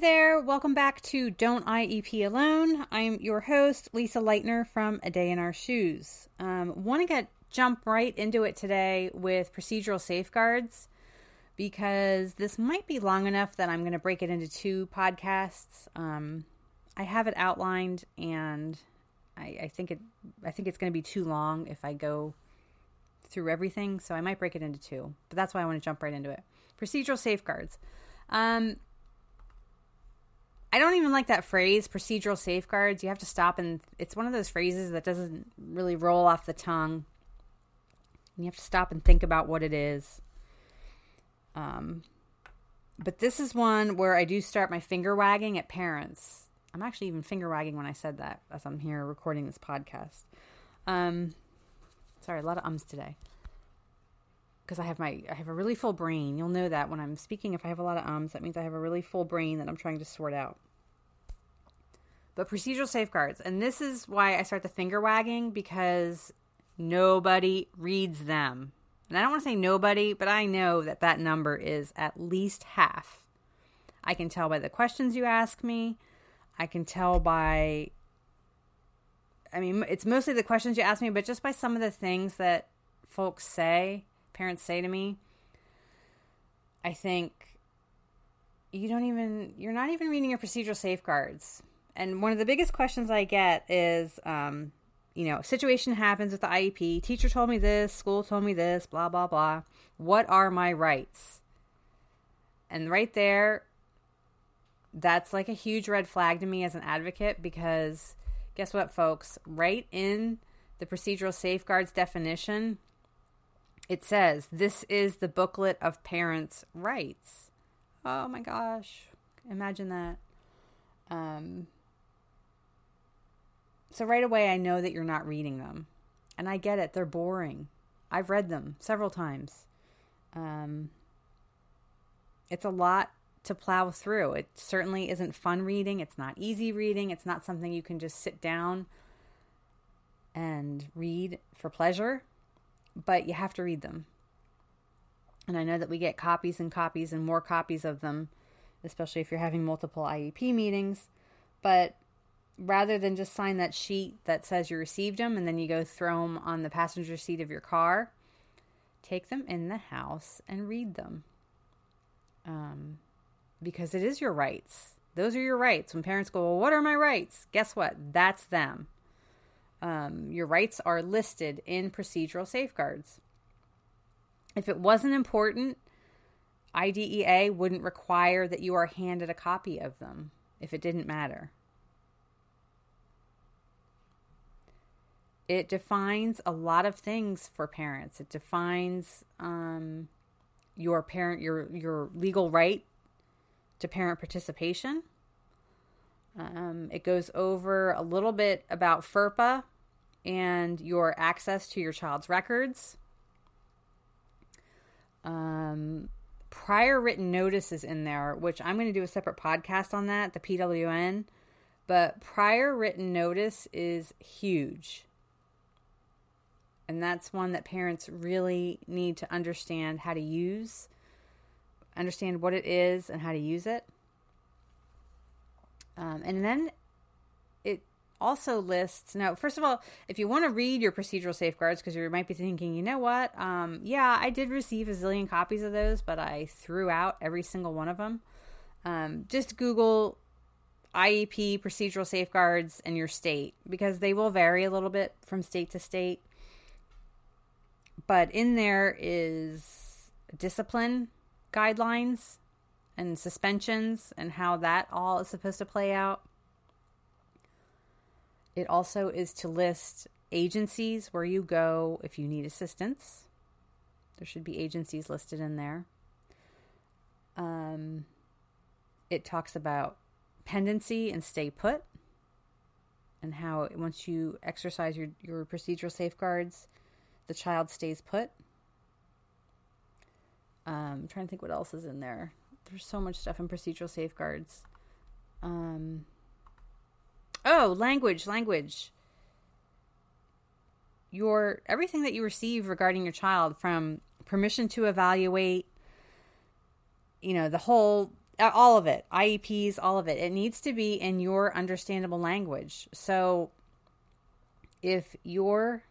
there, welcome back to Don't IEP Alone. I'm your host, Lisa Lightner from A Day in Our Shoes. Um, Want to get jump right into it today with procedural safeguards because this might be long enough that I'm going to break it into two podcasts. Um, I have it outlined, and I, I think it I think it's going to be too long if I go through everything, so I might break it into two. But that's why I want to jump right into it. Procedural safeguards. Um, I don't even like that phrase, procedural safeguards. You have to stop and it's one of those phrases that doesn't really roll off the tongue. You have to stop and think about what it is. Um, but this is one where I do start my finger wagging at parents. I'm actually even finger wagging when I said that as I'm here recording this podcast. Um, sorry, a lot of ums today because I have my I have a really full brain. You'll know that when I'm speaking if I have a lot of ums, that means I have a really full brain that I'm trying to sort out. But procedural safeguards, and this is why I start the finger wagging because nobody reads them. And I don't want to say nobody, but I know that that number is at least half. I can tell by the questions you ask me. I can tell by I mean, it's mostly the questions you ask me, but just by some of the things that folks say parents say to me, I think you don't even, you're not even reading your procedural safeguards. And one of the biggest questions I get is, um, you know, situation happens with the IEP. Teacher told me this, school told me this, blah, blah, blah. What are my rights? And right there, that's like a huge red flag to me as an advocate because guess what, folks? Right in the procedural safeguards definition, it says, This is the booklet of parents' rights. Oh my gosh. Imagine that. Um, so right away, I know that you're not reading them. And I get it. They're boring. I've read them several times. Um, it's a lot to plow through. It certainly isn't fun reading. It's not easy reading. It's not something you can just sit down and read for pleasure but you have to read them. And I know that we get copies and copies and more copies of them, especially if you're having multiple IEP meetings. But rather than just sign that sheet that says you received them and then you go throw them on the passenger seat of your car, take them in the house and read them. Um, because it is your rights. Those are your rights. When parents go, Well, what are my rights? Guess what? That's them. Um, your rights are listed in procedural safeguards. If it wasn't important, IDEA wouldn't require that you are handed a copy of them if it didn't matter. It defines a lot of things for parents. It defines um, your parent your your legal right to parent participation. Um, it goes over a little bit about FERPA and your access to your child's records. Um, prior written notices in there, which I'm going to do a separate podcast on that, the PWN. But prior written notice is huge. And that's one that parents really need to understand how to use, understand what it is and how to use it. Um, and then it also lists now, first of all, if you want to read your procedural safeguards, because you might be thinking, you know what? Um, yeah, I did receive a zillion copies of those, but I threw out every single one of them. Um, just Google IEP procedural safeguards in your state because they will vary a little bit from state to state. But in there is discipline guidelines and suspensions and how that all is supposed to play out. It also is to list agencies where you go if you need assistance. There should be agencies listed in there. Um, it talks about pendency and stay put and how once you exercise your, your procedural safeguards, the child stays put. Um, I'm trying to think what else is in there there's so much stuff in procedural safeguards. Um, oh, language, language. Your everything that you receive regarding your child from permission to evaluate, you know, the whole all of it, IEPs, all of it. It needs to be in your understandable language. So if you're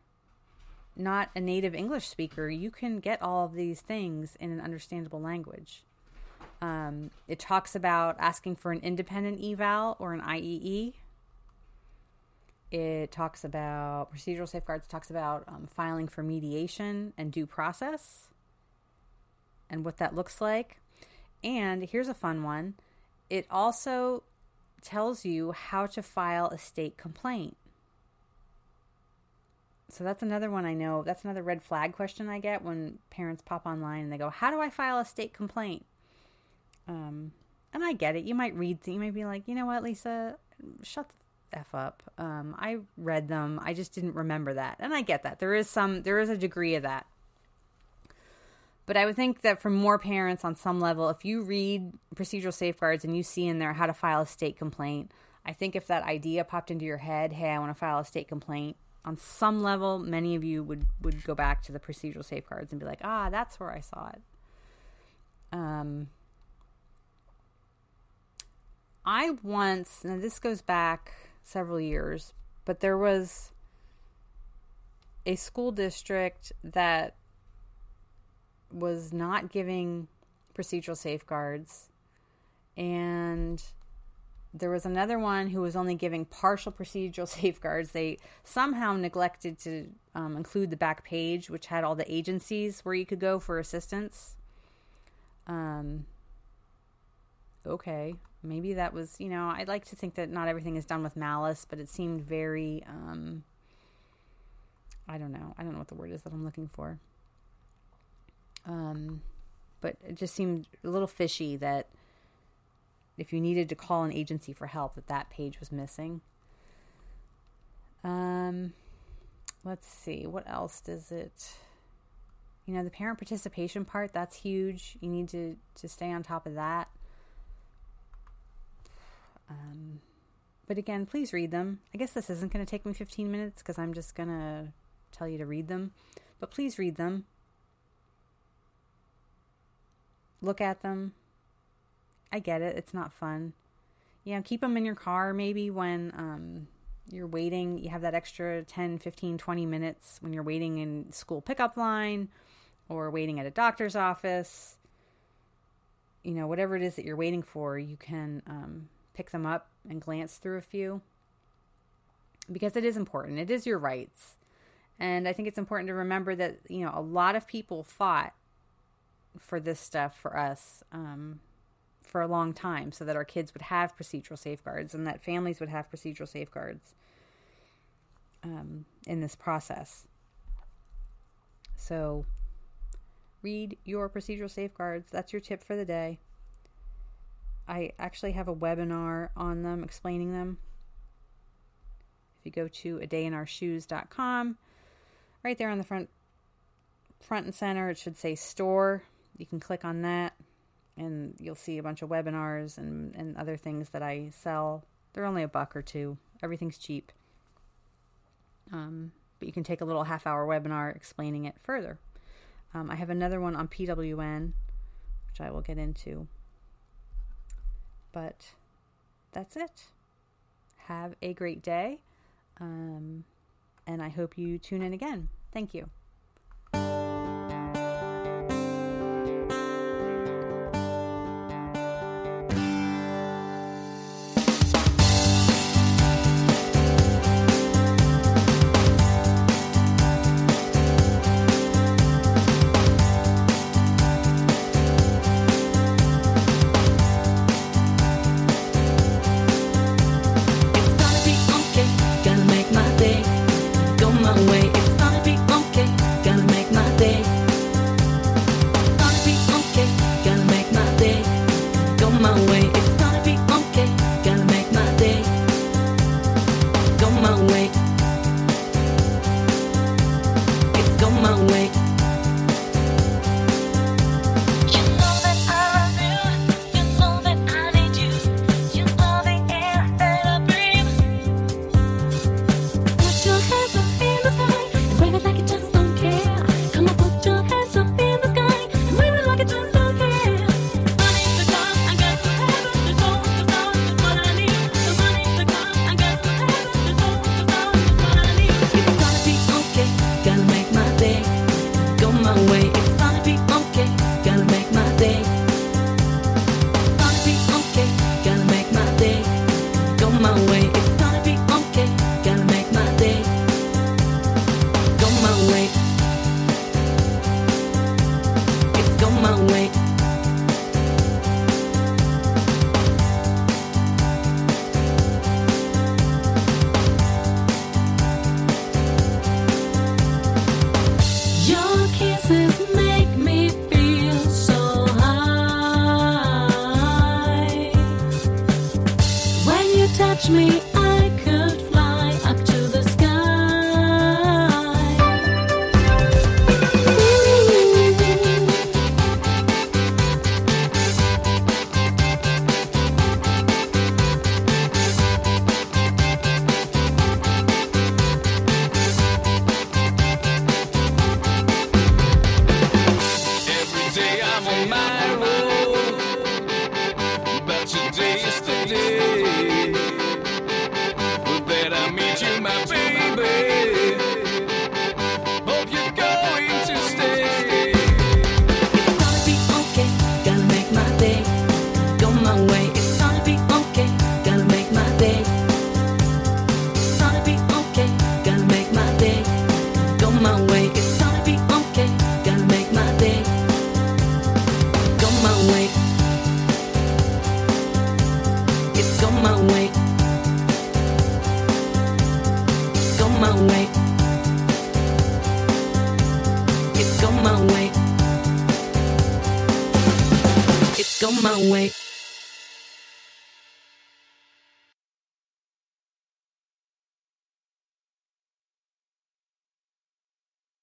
not a native English speaker, you can get all of these things in an understandable language. Um, it talks about asking for an independent eval or an IEE. It talks about procedural safeguards, it talks about um, filing for mediation and due process and what that looks like. And here's a fun one it also tells you how to file a state complaint. So that's another one I know. That's another red flag question I get when parents pop online and they go, How do I file a state complaint? Um, and I get it. You might read, you might be like, You know what, Lisa, shut the F up. Um, I read them. I just didn't remember that. And I get that. There is some, there is a degree of that. But I would think that for more parents on some level, if you read procedural safeguards and you see in there how to file a state complaint, I think if that idea popped into your head, hey, I want to file a state complaint, on some level, many of you would, would go back to the procedural safeguards and be like, ah, that's where I saw it. Um, I once, and this goes back several years, but there was a school district that was not giving procedural safeguards and there was another one who was only giving partial procedural safeguards. They somehow neglected to um, include the back page, which had all the agencies where you could go for assistance. Um, okay, maybe that was, you know, I'd like to think that not everything is done with malice, but it seemed very, um, I don't know. I don't know what the word is that I'm looking for. Um, but it just seemed a little fishy that if you needed to call an agency for help, that that page was missing. Um, let's see, what else does it? You know, the parent participation part, that's huge. You need to, to stay on top of that. Um, but again, please read them. I guess this isn't going to take me 15 minutes because I'm just going to tell you to read them. But please read them. Look at them. I get it. It's not fun. You know, keep them in your car maybe when um, you're waiting. You have that extra 10, 15, 20 minutes when you're waiting in school pickup line or waiting at a doctor's office. You know, whatever it is that you're waiting for, you can um, pick them up and glance through a few because it is important. It is your rights. And I think it's important to remember that, you know, a lot of people fought for this stuff for us. Um, for a long time so that our kids would have procedural safeguards and that families would have procedural safeguards um, in this process. So, read your procedural safeguards. That's your tip for the day. I actually have a webinar on them explaining them. If you go to a dayinourshoes.com, right there on the front front and center it should say store. You can click on that and you'll see a bunch of webinars and, and other things that I sell. They're only a buck or two. Everything's cheap. Um, but you can take a little half hour webinar explaining it further. Um, I have another one on PWN, which I will get into. But that's it. Have a great day. Um, and I hope you tune in again. Thank you. Go my way. Go my way. It's my way. It's my way.